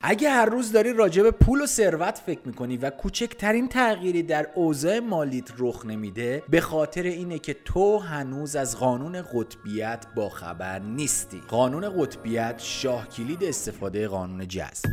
اگه هر روز داری راجع به پول و ثروت فکر می‌کنی و کوچکترین تغییری در اوضاع مالیت رخ نمیده به خاطر اینه که تو هنوز از قانون قطبیت با خبر نیستی. قانون قطبیت شاه کلید استفاده قانون جذب.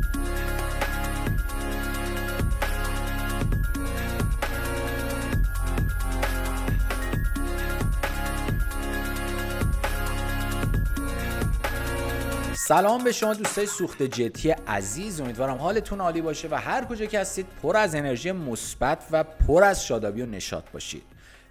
سلام به شما دوستای سوخت جتی عزیز. امیدوارم حالتون عالی باشه و هر کجا که هستید پر از انرژی مثبت و پر از شادابی و نشاط باشید.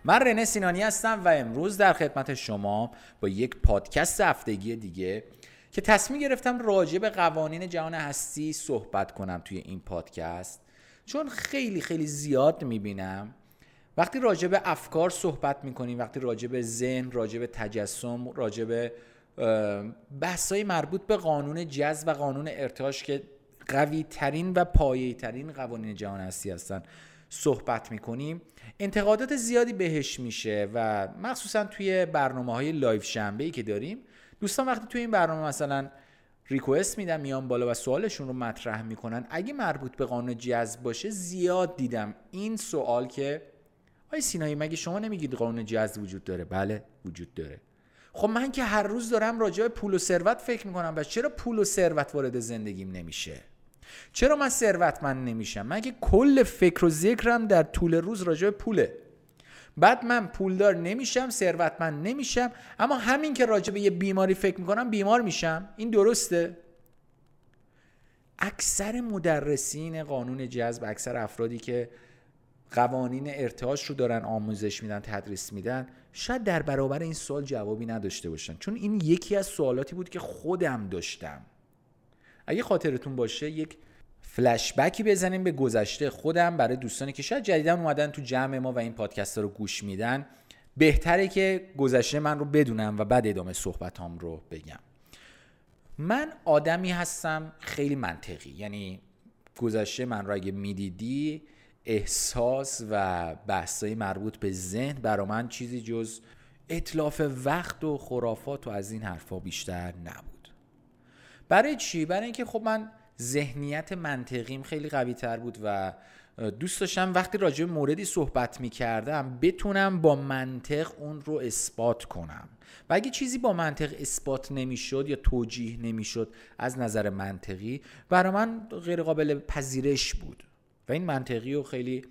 من رنه سینانی هستم و امروز در خدمت شما با یک پادکست هفتگی دیگه که تصمیم گرفتم راجع به قوانین جهان هستی صحبت کنم توی این پادکست. چون خیلی خیلی زیاد می‌بینم. وقتی راجع به افکار صحبت می‌کنیم وقتی راجع به ذهن راجع به تجسم راجع به بحثای مربوط به قانون جذب و قانون ارتعاش که قوی ترین و پایه ترین قوانین جهان هستی هستن صحبت می‌کنیم. انتقادات زیادی بهش میشه و مخصوصا توی برنامه های live شنبه ای که داریم دوستان وقتی توی این برنامه مثلا request میدم میان بالا و سوالشون رو مطرح می‌کنن اگه مربوط به قانون جذب باشه زیاد دیدم این سوال که آقای سینایی مگه شما نمیگید قانون جذب وجود داره؟ بله وجود داره. خب من که هر روز دارم راجع پول و ثروت فکر می‌کنم و چرا پول و ثروت وارد زندگیم نمیشه؟ چرا من ثروتمند نمیشم؟ من که کل فکر و ذکرم در طول روز راجع پوله. بعد من پولدار نمیشم ثروتمند نمیشم اما همین که راجع به یه بیماری فکر می‌کنم بیمار میشم. این درسته؟ اکثر مدرسین قانون جذب اکثر افرادی که قوانین ارتعاش رو دارن آموزش میدن تدریس میدن. شاید در برابر این سوال جوابی نداشته باشن. چون این یکی از سوالاتی بود که خودم داشتم. اگه خاطرتون باشه یک فلشبکی بزنیم به گذشته خودم برای دوستانی که شاید جدیدا اومدن تو جمع ما و این پادکست رو گوش میدن. بهتره که گذشته من رو بدونم و بعد ادامه صحبتام رو بگم. من آدمی هستم خیلی منطقی. یعنی گذشته من رو اگه می‌دیدی احساس و بحثای مربوط به ذهن برا من چیزی جز اطلاف وقت و خرافات و از این حرفا بیشتر نبود. برای چی؟ برای اینکه خب من ذهنیت منطقیم خیلی قوی تر بود و دوست داشتم وقتی راجع به موردی صحبت می کردم بتونم با منطق اون رو اثبات کنم. و اگه چیزی با منطق اثبات نمی‌شد یا توجیه نمی‌شد از نظر منطقی برای من غیر قابل پذیرش بود. و این منطقی و خیلی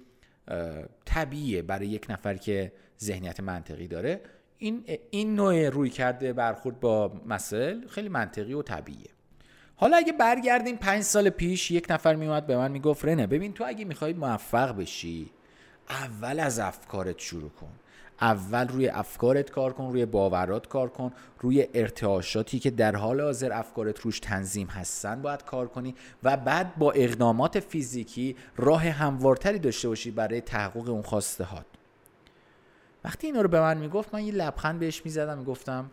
طبیعیه برای یک نفر که ذهنیت منطقی داره. این این نوع روی کرده برخورد با مسائل خیلی منطقی و طبیعیه. حالا اگه برگردیم پنج سال پیش یک نفر میومد به من می‌گفت رنه ببین تو اگه می‌خوای موفق بشی اول از افکارت شروع کن. اول روی افکارت کار کن روی باورات کار کن روی ارتعاشاتی که در حال حاضر افکارت روش تنظیم هستن باید کار کنی و بعد با اقدامات فیزیکی راه هموارتری داشته باشی برای تحقق اون خواسته هات. وقتی اینا رو به من می‌گفت من یه لبخند بهش می‌زدم می‌گفتم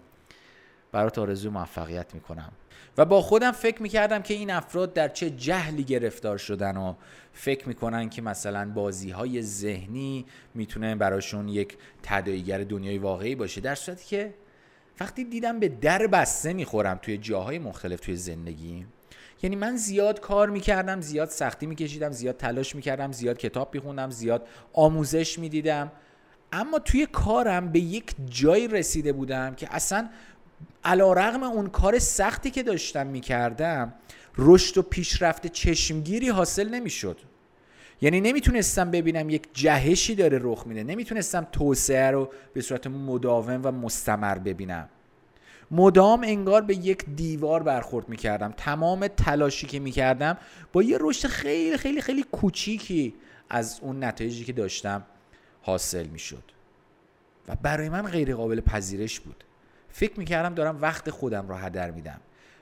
برات آرزوی موفقیت می‌کنم. و با خودم فکر می‌کردم که این افراد در چه جهلی گرفتار شدن و فکر می‌کنن که مثلا بازی های ذهنی می‌تونه براشون یک تداییگر دنیای واقعی باشه. در صورتی که وقتی دیدم به در بسته می‌خورم توی جاهای مختلف توی زندگی یعنی من زیاد کار می‌کردم زیاد سختی میکشیدم زیاد تلاش می‌کردم زیاد کتاب میخوندم زیاد آموزش می‌دیدم. اما توی کارم به یک جایی رسیده بودم که اصلا علا رغم اون کار سختی که داشتم می‌کردم رشد و پیشرفت چشمگیری حاصل نمی‌شد. یعنی نمی‌تونستم ببینم یک جهشی داره رخ میده. نمی‌تونستم توسعه رو به صورت مداوم و مستمر ببینم. مدام انگار به یک دیوار برخورد می‌کردم. تمام تلاشی که می‌کردم با یه رشد خیلی خیلی خیلی کوچیکی از اون نتایجی که داشتم حاصل می‌شد. و برای من غیر قابل پذیرش بود. فکر می‌کردم دارم وقت خودم رو هدر میدم.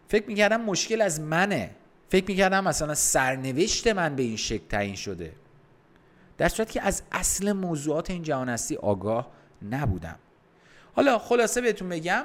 فکر می‌کردم مشکل از منه. فکر می‌کردم مثلا سرنوشت من به این شکل تعیین شده. در صورتی که از اصل موضوعات این جهان هستی آگاه نبودم. حالا خلاصه بهتون بگم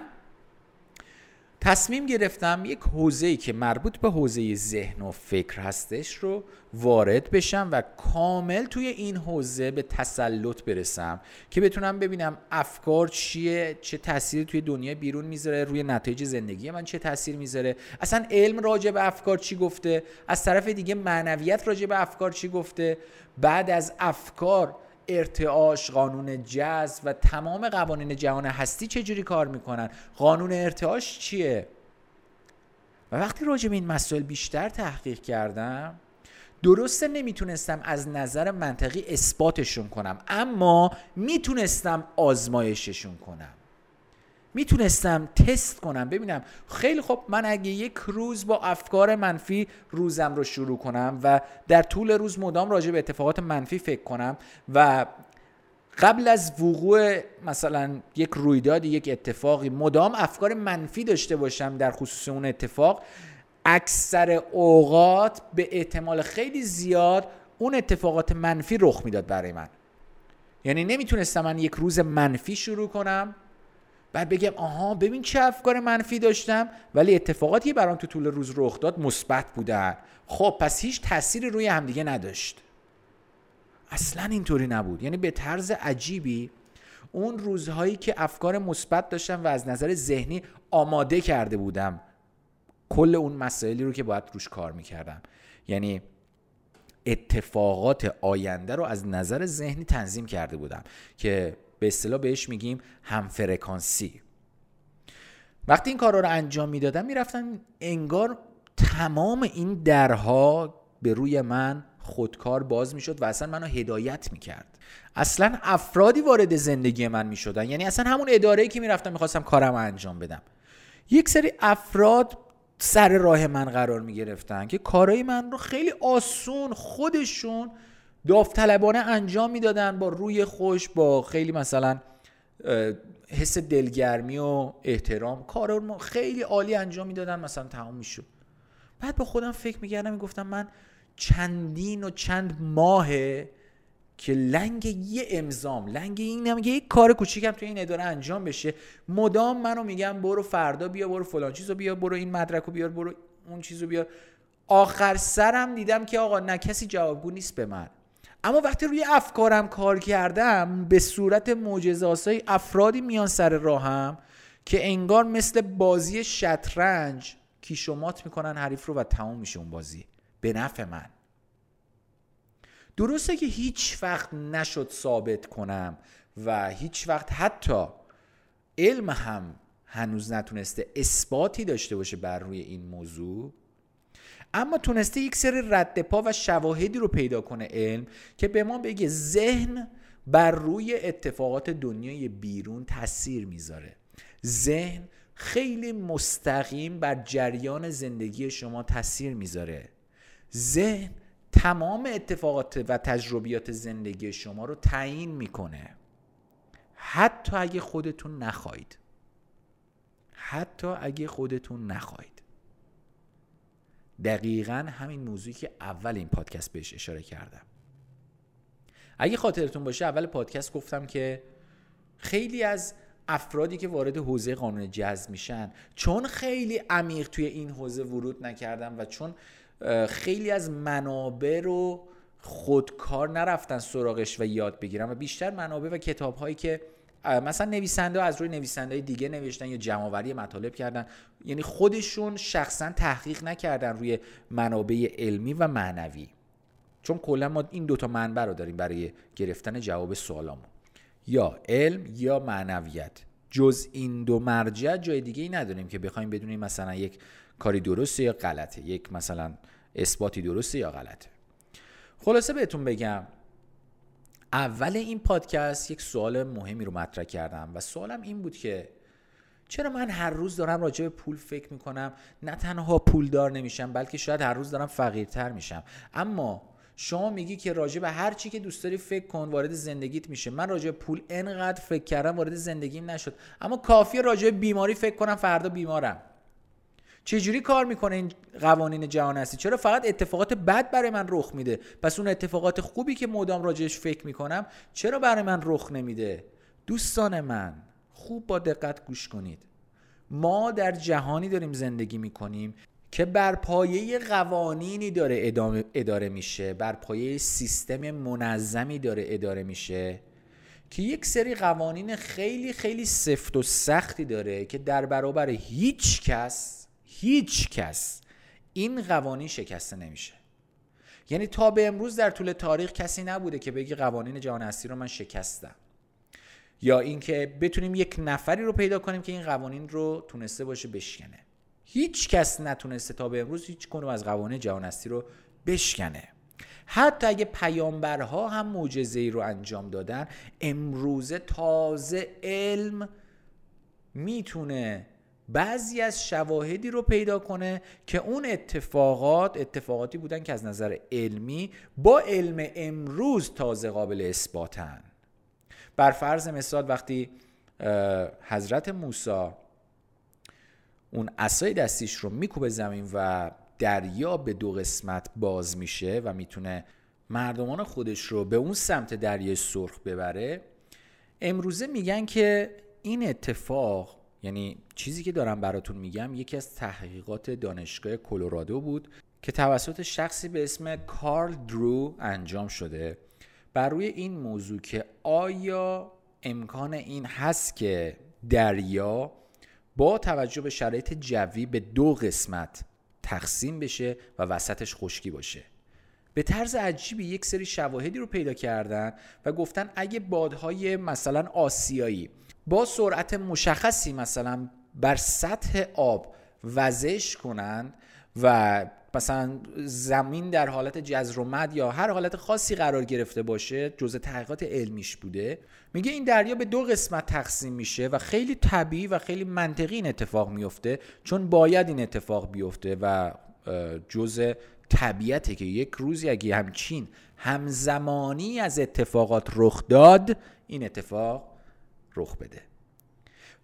تصمیم گرفتم یک حوزه‌ای که مربوط به حوزه ذهن و فکر هستش رو وارد بشم و کامل توی این حوزه به تسلط برسم که بتونم ببینم افکار چیه چه تأثیری توی دنیا بیرون می‌ذاره روی نتایج زندگی من چه تاثیر می‌ذاره. اصلا علم راجع به افکار چی گفته؟ از طرف دیگه معنویت راجع به افکار چی گفته؟ بعد از افکار ارتعاش قانون جذب و تمام قوانین جهان هستی چجوری کار می‌کنن؟ قانون ارتعاش چیه؟ و وقتی راجع به این مسائل بیشتر تحقیق کردم درسته نمی‌تونستم از نظر منطقی اثباتشون کنم اما می‌تونستم آزمایششون کنم. می‌تونستم تست کنم. ببینم خیلی خب من اگه یک روز با افکار منفی روزم رو شروع کنم و در طول روز مدام راجع به اتفاقات منفی فکر کنم و قبل از وقوع مثلا یک رویداد یک اتفاقی مدام افکار منفی داشته باشم در خصوص اون اتفاق اکثر اوقات به احتمال خیلی زیاد اون اتفاقات منفی رخ می‌داد برای من. یعنی نمی‌تونستم من یک روز منفی شروع کنم بعد بگم آها ببین چه افکار منفی داشتم. ولی اتفاقاتی برام تو طول روز رخ داد مثبت بودن. خب پس هیچ تأثیری روی همدیگه نداشت. اصلا اینطوری نبود. یعنی به طرز عجیبی اون روزهایی که افکار مثبت داشتم و از نظر ذهنی آماده کرده بودم کل اون مسائلی رو که باید روش کار می‌کردم. یعنی اتفاقات آینده رو از نظر ذهنی تنظیم کرده بودم که به اصطلاح بهش میگیم هم فرکانسی وقتی این کارا رو انجام می‌دادم می‌رفتم انگار تمام این درها به روی من خودکار باز می‌شد و اصلا منو هدایت می‌کرد. اصلا افرادی وارد زندگی من می‌شدن. یعنی اصلا همون اداره که می‌رفتم می‌خواستم کارم انجام بدم. یک سری افراد سر راه من قرار می‌گرفتن که کارهای من رو خیلی آسون خودشون داوطلبانه انجام می‌دادن با روی خوش با خیلی مثلا حس دلگرمی و احترام. کار ما خیلی عالی انجام می‌دادن مثلا تمام می‌شد. بعد با خودم فکر می‌کردم می‌گفتم من چندین و چند ماهه که لنگ یه امضام لنگ این که یک کار کوچیکم توی این اداره انجام بشه. مدام منو میگم برو فردا بیا برو فلان چیزو بیا برو این مدرک رو بیار برو اون چیزو بیار. آخر سرم دیدم که آقا نه کسی جوابگو نیست به من. اما وقتی روی افکارم کار کردم به صورت معجزه افرادی میان سر راهم که انگار مثل بازی شطرنج کیشومات می‌کنن حریف رو و تمام میشه اون بازی. به نفع من. درسته که هیچ وقت نشد ثابت کنم و هیچ وقت حتی علم هم هنوز نتونسته اثباتی داشته باشه بر روی این موضوع. اما تونسته یک سری رد پا و شواهدی رو پیدا کنه علم که به ما بگه ذهن بر روی اتفاقات دنیای بیرون تاثیر می‌ذاره. ذهن خیلی مستقیم بر جریان زندگی شما تاثیر می‌ذاره. ذهن تمام اتفاقات و تجربیات زندگی شما رو تعیین می‌کنه. حتی اگه خودتون نخواهید. حتی اگه خودتون نخواهید. دقیقا همین موضوعی که اول این پادکست بهش اشاره کردم. اگه خاطرتون باشه اول پادکست گفتم که خیلی از افرادی که وارد حوزه قانون جذب میشن چون خیلی عمیق توی این حوزه ورود نکردن و چون خیلی از منابع رو خودکار نرفتن سراغش و یاد بگیرن و بیشتر منابع و کتاب هایی که مثلا نویسنده از روی نویسنده دیگه نوشتن یا جمعآوری مطالب کردن. یعنی خودشون شخصا تحقیق نکردن روی منابع علمی و معنوی. چون کلا ما این دوتا منبع رو داریم برای گرفتن جواب سوالامون. یا علم یا معنویت. جز این دو مرجع جای دیگه ای نداریم که بخوایم بدونیم مثلا یک کاری درسته یا غلطه. یک مثلا اثباتی درسته یا غلطه. خلاصه بهتون بگم اول این پادکست یک سوال مهمی رو مطرح کردم و سوالم این بود که چرا من هر روز دارم راجع به پول فکر می‌کنم؟ نه تنها پولدار نمیشم بلکه شاید هر روز دارم فقیرتر میشم. اما شما میگی که راجع به هر چی که دوست داری فکر کن وارد زندگیت میشه. من راجع به پول انقدر فکر کردم وارد زندگیم نشد. اما کافیه راجع به بیماری فکر کنم فردا بیمارم. چجوری کار می‌کنه این قوانین جهان هستی؟ چرا فقط اتفاقات بد برای من رخ میده؟ پس اون اتفاقات خوبی که مدام راجعش فکر می‌کنم چرا برای من رخ نمیده؟ دوستان من خوب با دقت گوش کنید. ما در جهانی داریم زندگی می‌کنیم که بر پایه قوانینی داره اداره میشه بر پایه سیستم منظمی داره اداره میشه که یک سری قوانین خیلی خیلی سفت و سختی داره که در برابر هیچ کس هیچ کس این قوانین شکسته نمیشه. یعنی تا به امروز در طول تاریخ کسی نبوده که بگی قوانین جهان هستی رو من شکستم. یا اینکه بتونیم یک نفری رو پیدا کنیم که این قوانین رو تونسته باشه بشکنه. هیچ کس نتونسته تا به امروز هیچ کنم از قوانین جهان هستی رو بشکنه. حتی اگه پیامبرها هم معجزه ای رو انجام دادن امروزه تازه علم می‌تونه بعضی از شواهدی رو پیدا کنه که اون اتفاقات اتفاقاتی بودن که از نظر علمی با علم امروز تازه قابل اثباتن. بر فرض مثال وقتی حضرت موسی اون اسای دستیش رو میکوبه زمین و دریا به دو قسمت باز میشه و می‌تونه مردمان خودش رو به اون سمت دریای سرخ ببره امروزه میگن که این اتفاق یعنی چیزی که دارم براتون میگم یکی از تحقیقات دانشگاه کلرادو بود که توسط شخصی به اسم کارل درو انجام شده. بر روی این موضوع که آیا امکان این هست که دریا با توجه به شرایط جوی به دو قسمت تقسیم بشه و وسطش خشکی باشه؟ به طرز عجیبی یک سری شواهدی رو پیدا کردن و گفتن اگه بادهای مثلا آسیایی با سرعت مشخصی مثلا بر سطح آب وزش کنند و مثلا زمین در حالت جزر و مد یا هر حالت خاصی قرار گرفته باشه جزء تحقیقات علمیش بوده. میگه این دریا به دو قسمت تقسیم میشه و خیلی طبیعی و خیلی منطقی این اتفاق میفته چون باید این اتفاق بیفته و جزء طبیعته که یک روزی اگه همچین همزمانی از اتفاقات رخ داد این اتفاق رخ بده.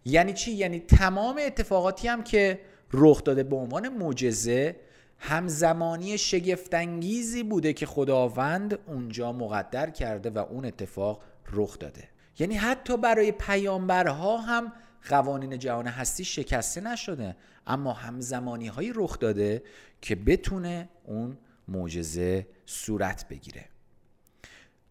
یعنی چی؟ یعنی تمام اتفاقاتی هم که رخ داده به عنوان معجزه همزمانی شگفتانگیزی بوده که خداوند اونجا مقدر کرده و اون اتفاق رخ داده. یعنی حتی برای پیامبرها هم قوانین جهان هستی شکسته نشده اما همزمانی هایی رخ داده که بتونه اون معجزه صورت بگیره.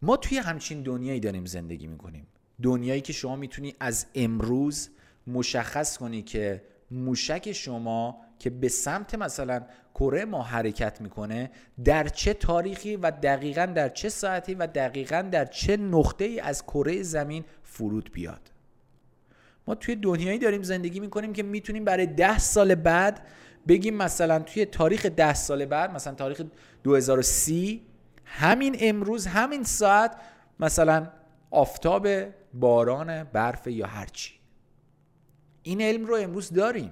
ما توی همچین دنیایی داریم زندگی می‌کنیم. دنیایی که شما می‌تونی از امروز مشخص کنی که موشک شما که به سمت مثلا کره ما حرکت می‌کنه در چه تاریخی و دقیقا در چه ساعتی و دقیقا در چه نقطه ای از کره زمین فرود بیاد؟ ما توی دنیایی داریم زندگی می‌کنیم که می‌تونیم برای ده سال بعد بگیم مثلا توی تاریخ ده سال بعد مثلا تاریخ 2030 همین امروز همین ساعت مثلا آفتاب باران برف یا هرچی این علم رو امروز داریم.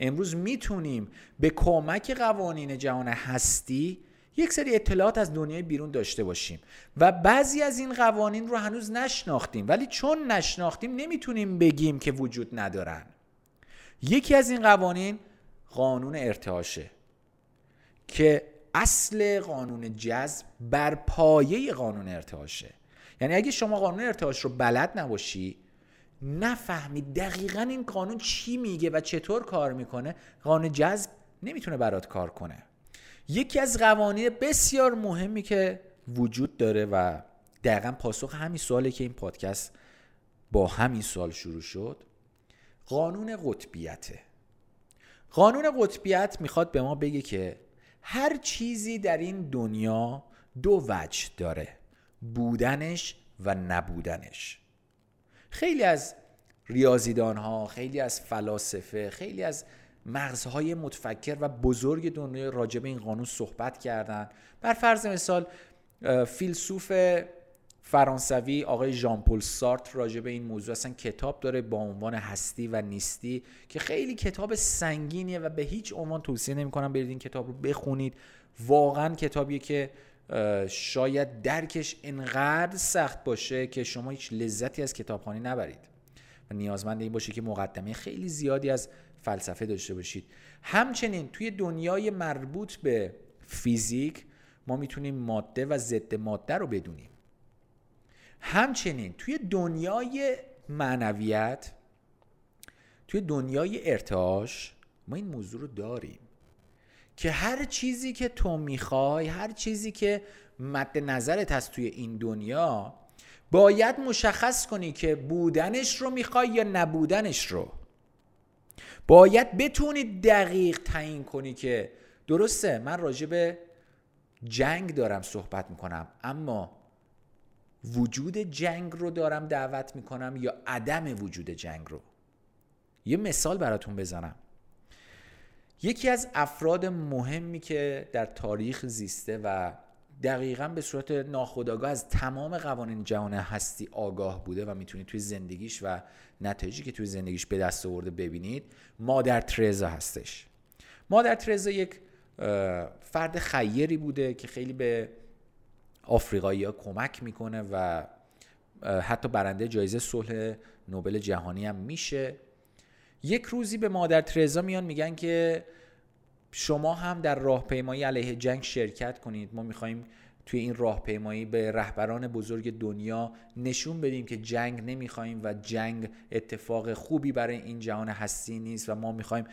امروز می‌تونیم به کمک قوانین جهان هستی یک سری اطلاعات از دنیای بیرون داشته باشیم و بعضی از این قوانین رو هنوز نشناختیم. ولی چون نشناختیم نمی‌تونیم بگیم که وجود ندارن. یکی از این قوانین قانون ارتعاشه که اصل قانون جذب بر پایه قانون ارتعاشه. یعنی اگه شما قانون ارتعاش رو بلد نباشی نفهمی دقیقا این قانون چی میگه و چطور کار می‌کنه قانون جذب نمی‌تونه برات کار کنه. یکی از قوانین بسیار مهمی که وجود داره و دقیقا پاسخ همین سوالی که این پادکست با همین سوال شروع شد قانون قطبیته قانون قطبیت می‌خواد به ما بگه که هر چیزی در این دنیا دو وجه داره. بودنش و نبودنش. خیلی از ریاضیدان ها خیلی از فلاسفه خیلی از مغزهای متفکر و بزرگ دنیا راجع به این قانون صحبت کردن. بر فرض مثال فیلسوف فرانسوی آقای ژان پل سارت راجع به این موضوع اصلا کتاب داره با عنوان هستی و نیستی که خیلی کتاب سنگینیه و به هیچ عنوان توصیه نمی‌کنم برید این کتاب رو بخونید. واقعا کتابیه که شاید درکش انقدر سخت باشه که شما هیچ لذتی از کتابخوانی نبرید. و نیازمند این باشه که مقدمه خیلی زیادی از فلسفه داشته باشید. همچنین توی دنیای مربوط به فیزیک ما می‌تونیم ماده و ضد ماده رو بدونیم. همچنین توی دنیای معنویت توی دنیای ارتعاش ما این موضوع رو داریم. که هر چیزی که تو می‌خوای هر چیزی که مد نظرت هست توی این دنیا باید مشخص کنی که بودنش رو می‌خوای یا نبودنش رو. باید بتونی دقیق تعیین کنی که درسته من راجع به جنگ دارم صحبت می‌کنم اما وجود جنگ رو دارم دعوت می‌کنم یا عدم وجود جنگ رو؟ یه مثال براتون بزنم. یکی از افراد مهمی که در تاریخ زیسته و دقیقا به صورت ناخودآگاه از تمام قوانین جهان هستی آگاه بوده و می‌تونید توی زندگیش و نتایجی که توی زندگیش به دست آورده ببینید مادر ترزا هستش. مادر ترزا یک فرد خیری بوده که خیلی به آفریقایی ها کمک می‌کنه و حتی برنده جایزه صلح نوبل جهانی هم میشه. یک روزی به مادر ترزا میان میگن که شما هم در راهپیمایی علیه جنگ شرکت کنید. ما می‌خوایم توی این راهپیمایی به رهبران بزرگ دنیا نشون بدیم که جنگ نمی‌خوایم و جنگ اتفاق خوبی برای این جهان هستی نیست و ما می‌خوایم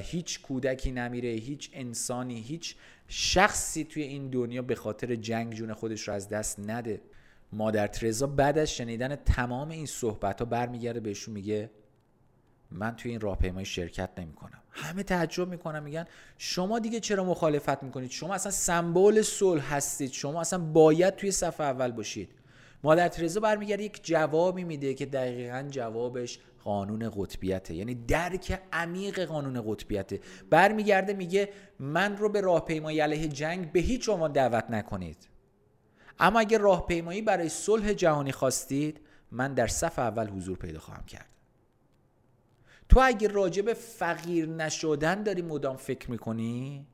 هیچ کودکی نمیره هیچ انسانی هیچ شخصی توی این دنیا به خاطر جنگ جون خودش رو از دست نده. مادر ترزا بعد از شنیدن تمام این صحبت ها برمیگرده بهشون میگه من توی این راهپیمایی شرکت نمی‌کنم. همه تعجب می‌کنن میگن شما دیگه چرا مخالفت می‌کنید؟ شما اصلا سمبل صلح هستید. شما اصلا باید توی صف اول باشید. مادر ترزا برمیگرده یک جوابی میده که دقیقا جوابش قانون قطبیته. یعنی درک عمیق قانون قطبیته. برمیگرده میگه من رو به راهپیمایی علیه جنگ به هیچ عنوان دعوت نکنید. اما اگر راهپیمایی برای صلح جهانی خواستید من در صف اول حضور پیدا خواهم کرد. تو اگه راجع به فقیر نشدن داری مدام فکر می‌کنی؟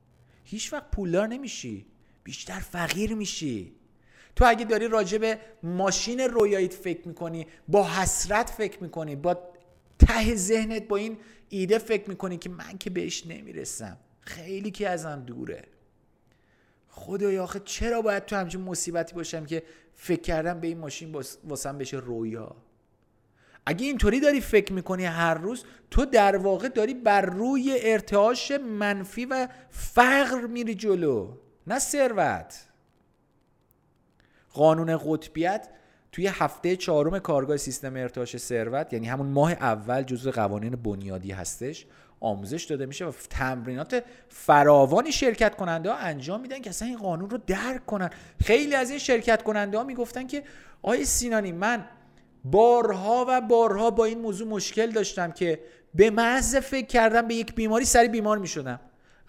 هیچ وقت پولدار نمیشی. بیشتر فقیر میشی. تو اگه داری راجع به ماشین رویاییت فکر می‌کنی با حسرت فکر می‌کنی با ته ذهنت با این ایده فکر می‌کنی که من که بهش نمی‌رسم. خیلی که ازم دوره. خدای آخه چرا باید تو همچین مصیبتی باشم که فکر کردم به این ماشین واسم بشه رویا؟ اگه اینطوری داری فکر می‌کنی هر روز تو در واقع داری بر روی ارتعاش منفی و فقر میری جلو نه ثروت. قانون قطبیت توی هفته چهارم کارگاه سیستم ارتعاش ثروت یعنی همون ماه اول جزو قوانین بنیادی هستش آموزش داده میشه و تمرینات فراوانی شرکت کننده ها انجام میدن که اصلا این قانون رو درک کنن. خیلی از این شرکت کننده ها می‌گفتن که آقای سینانی من بارها و بارها با این موضوع مشکل داشتم که به محض فکر کردم به یک بیماری سری بیمار می شدم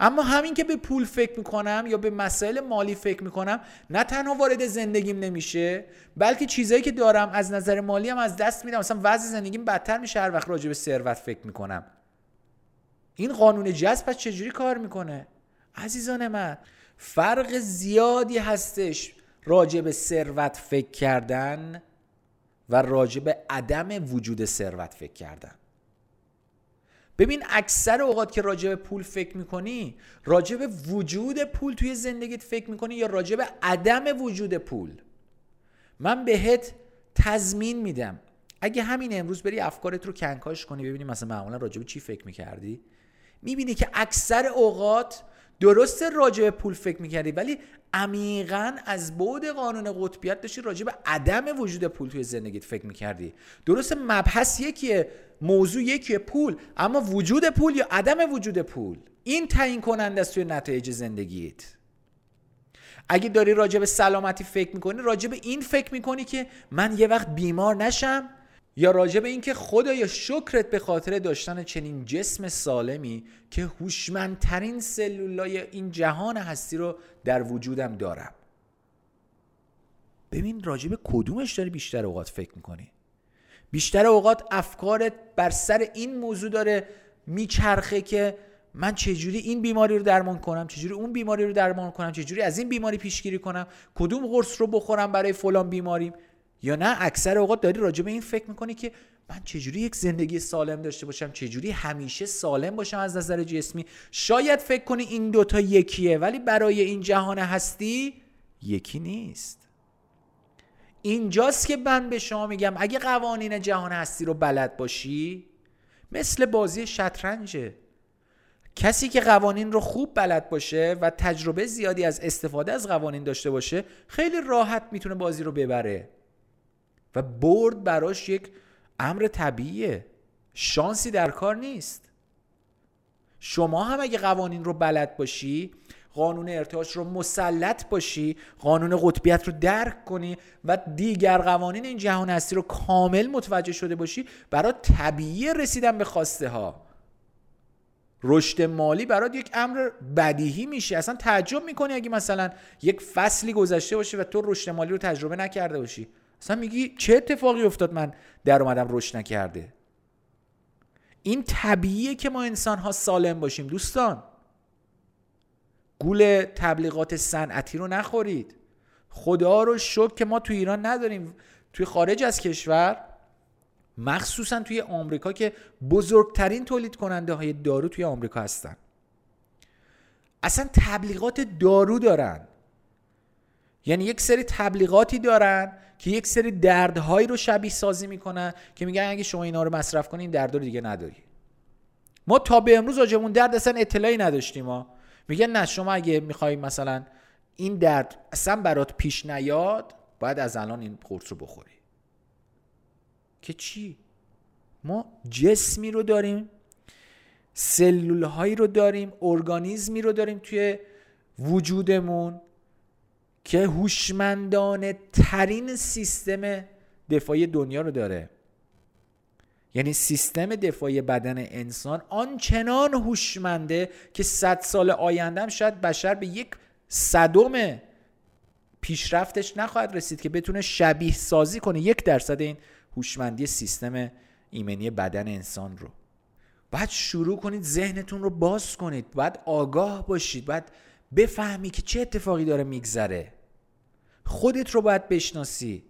اما همین که به پول فکر می‌کنم یا به مسائل مالی فکر می‌کنم نه تنها وارد زندگیم نمیشه بلکه چیزایی که دارم از نظر مالی هم از دست میدم. مثلا وضع زندگیم بدتر میشه هر وقت راجع به ثروت فکر می‌کنم. این قانون جذب پس چجوری کار می‌کنه؟ عزیزان من فرق زیادی هستش راجع به ثروت فکر کردن و راجع به عدم وجود ثروت فکر کردن. ببین اکثر اوقات که راجع به پول فکر می‌کنی راجع به وجود پول توی زندگیت فکر می‌کنی یا راجع به عدم وجود پول؟ من بهت تضمین میدم. اگه همین امروز بری افکارت رو کنکاش کنی ببینی مثلا معمولا راجع به چی فکر می‌کردی؟ می‌بینی که اکثر اوقات درست راجع به پول فکر می‌کردی ولی عمیقا از بعد قانون قطبیت داشتی راجع به عدم وجود پول توی زندگیت فکر می‌کردی. درست مبحث یکیه موضوع یکیه پول اما وجود پول یا عدم وجود پول؟ این تعیین کننده است توی نتایج زندگیت. اگه داری راجع به سلامتی فکر می‌کنی راجع به این فکر می‌کنی که من یه وقت بیمار نشم یا راجع به اینکه خدایا شکرت به خاطر داشتن چنین جسم سالمی که هوشمندترین سلولای این جهان هستی رو در وجودم دارم. ببین راجع به کدومش داری بیشتر اوقات فکر می‌کنی؟ بیشتر اوقات افکارت بر سر این موضوع داره میچرخه که من چجوری این بیماری رو درمان کنم چجوری اون بیماری رو درمان کنم چجوری از این بیماری پیشگیری کنم کدوم قرص رو بخورم برای فلان بیماریم؟ یا نه اکثر اوقات داری راجع به این فکر می‌کنی که من چجوری یک زندگی سالم داشته باشم؟ چجوری همیشه سالم باشم از نظر جسمی؟ شاید فکر کنی این دوتا یکیه ولی برای این جهان هستی یکی نیست. اینجاست که من به شما میگم اگه قوانین جهان هستی رو بلد باشی مثل بازی شطرنجه. کسی که قوانین رو خوب بلد باشه و تجربه زیادی از استفاده از قوانین داشته باشه خیلی راحت می‌تونه بازی رو ببره. و برد براش یک امر طبیعیه. شانسی در کار نیست. شما هم اگه قوانین رو بلد باشی قانون ارتعاش رو مسلط باشی قانون قطبیت رو درک کنی و دیگر قوانین این جهان هستی رو کامل متوجه شده باشی برای طبیعی رسیدن به خواسته ها. رشد مالی برات یک امر بدیهی میشه. اصلا تعجب می‌کنی اگه مثلا یک فصلی گذشته باشه و تو رشد مالی رو تجربه نکرده باشی. اصلا میگی چه اتفاقی افتاد من در اومدم رشد نکرده؟ این طبیعیه که ما انسان ها سالم باشیم دوستان. گول تبلیغات صنعتی رو نخورید. خدا رو شکر که ما تو ایران نداریم. توی خارج از کشور مخصوصا توی آمریکا که بزرگترین تولید کننده های دارو توی آمریکا هستن. اصلا تبلیغات دارو دارن. یعنی یک سری تبلیغاتی دارن که یک سری دردهایی رو شبیه سازی می‌کنن که میگن اگه شما اینا رو مصرف کنین درد رو دیگه نداری. ما تا به امروز راجبون درد اصلا اطلاعی نداشتیم ما میگن نه شما اگه می‌خوای مثلا این درد اصلا برات پیش نیاد باید از الان این قرص رو بخوری. که چی؟ ما جسمی رو داریم سلول هایی رو داریم ارگانیزمی رو داریم توی وجودمون. که هوشمندانه ترین سیستم دفاعی دنیا رو داره. یعنی سیستم دفاعی بدن انسان آنچنان هوشمنده که صد سال آیندهم شاید بشر به یک صدم پیشرفتش نخواهد رسید که بتونه شبیه سازی کنه یک درصد این هوشمندی سیستم ایمنی بدن انسان رو. باید شروع کنید ذهنتون رو باز کنید باید آگاه باشید باید بفهمی که چه اتفاقی داره میگذره. خودت رو باید بشناسی.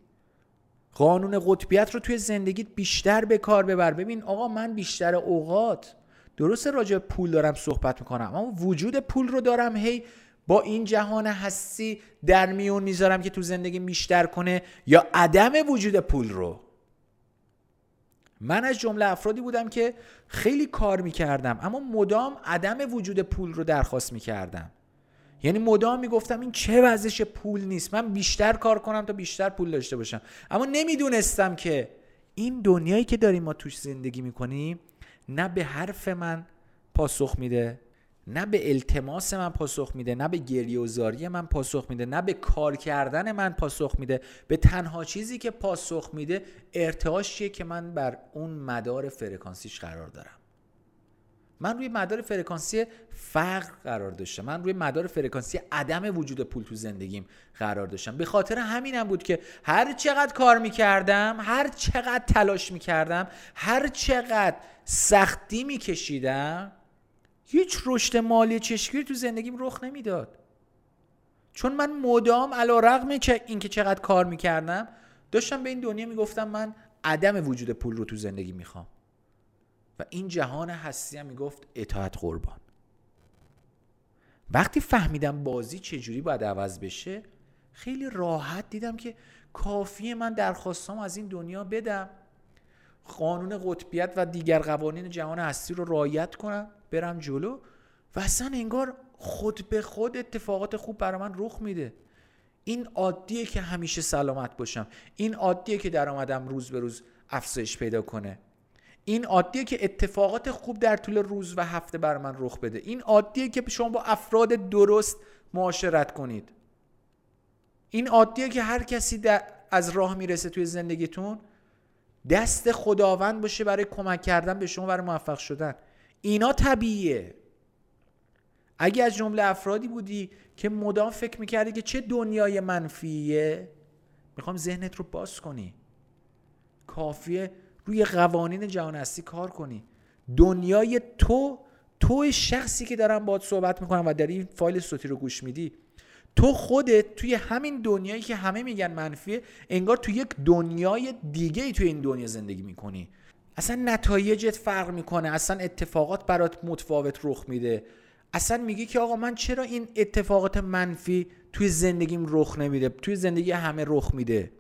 قانون قطبیت رو توی زندگیت بیشتر به کار ببر. ببین آقا من بیشتر اوقات درسته راجع پول دارم صحبت می‌کنم اما وجود پول رو دارم هی با این جهان هستی در میون می‌ذارم که تو زندگی بیشتر کنه یا عدم وجود پول رو. من از جمله افرادی بودم که خیلی کار می‌کردم اما مدام عدم وجود پول رو درخواست می‌کردم. یعنی مدام می‌گفتم این چه وضعش پول نیست. من بیشتر کار کنم تا بیشتر پول داشته باشم. اما نمی‌دونستم که این دنیایی که داریم ما توش زندگی می‌کنیم نه به حرف من پاسخ میده نه به التماس من پاسخ میده نه به گریه من پاسخ میده نه به کار کردن من پاسخ میده. به تنها چیزی که پاسخ میده ارتعاشیه که من بر اون مدار فرکانسیش قرار دارم. من روی مدار فرکانسی فقر قرار داشتم. من روی مدار فرکانسی عدم وجود پول تو زندگیم قرار داشتم. به خاطر همینم بود که هر چقدر کار می‌کردم هر چقدر تلاش می‌کردم هر چقدر سختی میکشیدم هیچ رشد مالی چشمگیری تو زندگیم رخ نمی‌داد. چون من مدام علا رقم اینکه چقدر کار می‌کردم داشتم به این دنیا می‌گفتم من عدم وجود پول رو تو زندگی می‌خوام. این جهان هستی هم می‌گفت اطاعت قربان. وقتی فهمیدم بازی چجوری باید عوض بشه خیلی راحت دیدم که کافیه من درخواستام از این دنیا بدم. قانون قطبیت و دیگر قوانین جهان هستی رو رعایت کنم برم جلو و اصلا انگار خود به خود اتفاقات خوب برای من رخ میده. این عادیه که همیشه سلامت باشم. این عادیه که درآمدم روز به روز افزایش پیدا کنه. این عادیه که اتفاقات خوب در طول روز و هفته بر من رخ بده. این عادیه که شما با افراد درست معاشرت کنید. این عادیه که هر کسی از راه می‌رسه توی زندگیتون دست خداوند باشه برای کمک کردن به شما برای موفق شدن. اینا طبیعیه. اگه از جمله افرادی بودی که مدام فکر می‌کردی که چه دنیای منفیه می‌خوام ذهنت رو باز کنی. کافیه روی قوانین جهان هستی کار کنی. دنیای تو تو شخصی که دارم باید صحبت می‌کنم و در این فایل صوتی رو گوش میدی تو خودت توی همین دنیایی که همه میگن منفیه انگار تو یک دنیای دیگه ای توی این دنیا زندگی می‌کنی. اصلا نتایجت فرق می‌کنه اصلا اتفاقات برات متفاوت رخ میده. اصلا میگی که آقا من چرا این اتفاقات منفی توی زندگیم رخ نمیده؟ توی زندگی همه رخ میده.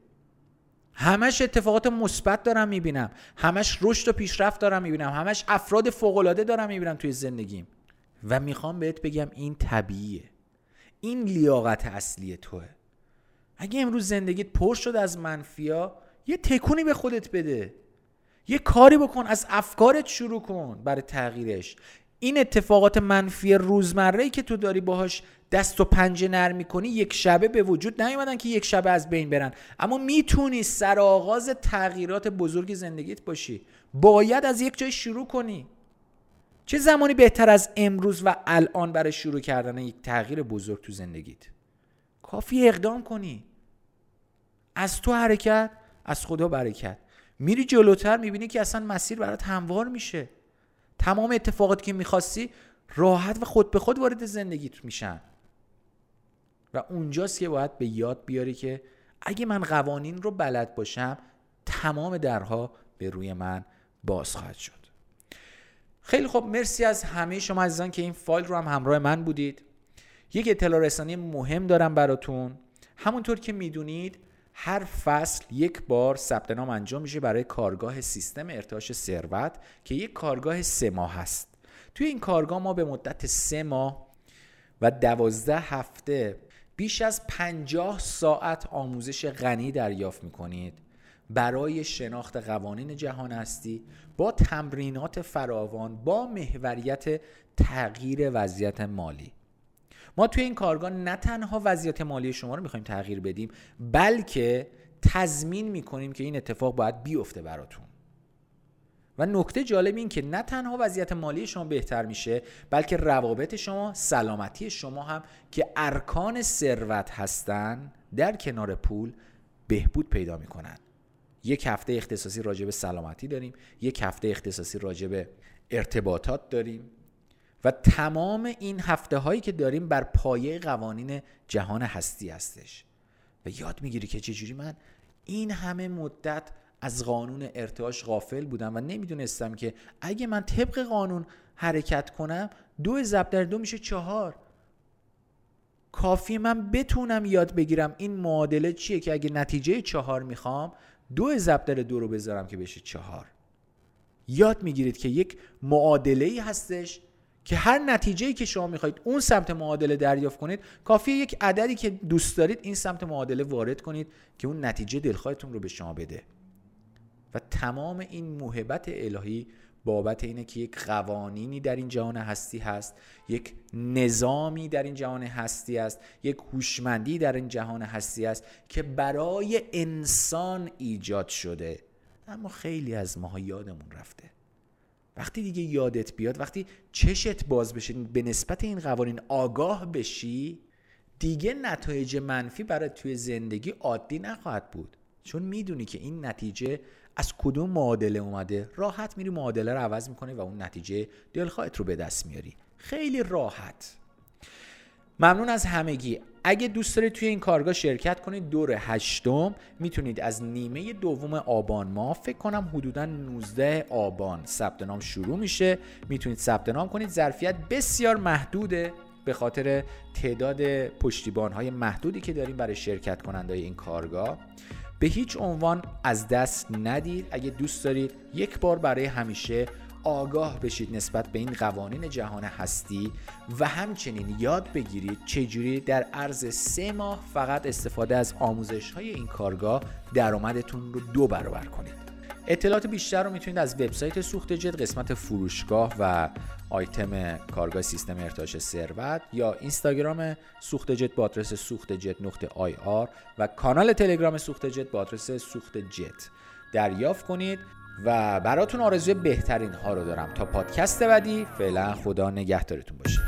همش اتفاقات مثبت دارم می‌بینم. همش رشد و پیشرفت دارم می‌بینم. همش افراد فوقالعاده دارم می‌بینم توی زندگیم. و می‌خوام بهت بگم این طبیعیه. این لیاقت اصلی توه. اگه امروز زندگیت پر شد از منفیا یه تکونی به خودت بده. یه کاری بکن از افکارت شروع کن برای تغییرش. این اتفاقات منفی روزمره ای که تو داری باهاش دست و پنجه نرم می‌کنی یک شبه به وجود نیومدن که یک شبه از بین برن. اما می‌تونی سرآغاز تغییرات بزرگ زندگیت باشی. باید از یک جای شروع کنی. چه زمانی بهتر از امروز و الان برای شروع کردن یک تغییر بزرگ تو زندگیت؟ کافی اقدام کنی. از تو حرکت از خدا برکت. میری جلوتر می‌بینی که اصلا مسیر برات هموار میشه. تمام اتفاقاتی که می‌خواستی راحت و خود به خود وارد زندگیت میشن. و اونجاست که باید به یاد بیاری که اگه من قوانین رو بلد باشم تمام درها به روی من باز خواهد شد. خیلی خب مرسی از همه شما عزیزان که این فایل رو هم همراه من بودید. یک اطلاع رسانی مهم دارم براتون. همونطور که می‌دونید هر فصل یک بار ثبت نام انجام میشه برای کارگاه سیستم ارتعاش ثروت که یک کارگاه سه ماه هست توی این کارگاه ما به مدت سه ماه و دوازده هفته بیش از پنجاه ساعت آموزش غنی دریافت می‌کنید. برای شناخت قوانین جهان هستی با تمرینات فراوان با محوریت تغییر وضعیت مالی. ما توی این کارگاه نه تنها وضعیت مالی شما رو می‌خوایم تغییر بدیم بلکه تضمین می‌کنیم که این اتفاق باید بیفته براتون. و نکته جالب این که نه تنها وضعیت مالی شما بهتر میشه بلکه روابط شما سلامتی شما هم که ارکان ثروت هستن در کنار پول بهبود پیدا می‌کنن. یک هفته اختصاصی راجع به سلامتی داریم یک هفته اختصاصی راجع به ارتباطات داریم. و تمام این هفته هایی که داریم بر پایه قوانین جهان هستی هستش. و یاد می‌گیری که چجوری من این همه مدت از قانون ارتعاش غافل بودم و نمی‌دونستم که اگه من طبق قانون حرکت کنم دو ضرب در دو میشه چهار. کافی من بتونم یاد بگیرم این معادله چیه که اگه نتیجه چهار می‌خوام دو ضرب در دو رو بذارم که بشه چهار. یاد می‌گیرید که یک معادله ای هستش که هر نتیجه که شما می‌خواهید اون سمت معادله دریافت کنید کافی یک عددی که دوست دارید این سمت معادله وارد کنید که اون نتیجه دلخواهتون رو به شما بده. و تمام این موهبت الهی بابت اینه که یک قوانینی در این جهان هستی هست یک نظامی در این جهان هستی است یک هوشمندی در این جهان هستی است که برای انسان ایجاد شده. اما خیلی از ماها یادمون رفته. وقتی دیگه یادت بیاد وقتی چشت باز بشه به نسبت این قوانین آگاه بشی دیگه نتایج منفی برای توی زندگی عادی نخواهد بود. چون می‌دونی که این نتیجه از کدوم معادله اومده. راحت میری معادله رو عوض می‌کنی و اون نتیجه دلخواهت رو به دست میاری. خیلی راحت. ممنون از همگی. اگه دوست دارید توی این کارگاه شرکت کنید دور هشتم می‌تونید از نیمه دوم آبان ما فکر کنم حدودا 19 آبان ثبت نام شروع میشه. می‌تونید ثبت نام کنید. ظرفیت بسیار محدوده به خاطر تعداد پشتیبان های محدودی که داریم برای شرکت کننده این کارگاه. به هیچ عنوان از دست ندید. اگه دوست دارید یک بار برای همیشه آگاه بشید نسبت به این قوانین جهان هستی و همچنین یاد بگیرید چجوری در عرض سه ماه فقط استفاده از آموزش های این کارگاه درآمدتون رو دو برابر کنید. اطلاعات بیشتر رو می‌تونید از وبسایت سوخت جد قسمت فروشگاه و آیتم کارگاه سیستم ارتعاش ثروت یا اینستاگرام سوخت جت با آدرس سوخت جت نقطه آی آر و کانال تلگرام سوخت جت با آدرس سوخت جت. دریافت کنید. و براتون آرزوی بهترین ها رو دارم. تا پادکست بعدی فعلا خدا نگهدارتون باشه.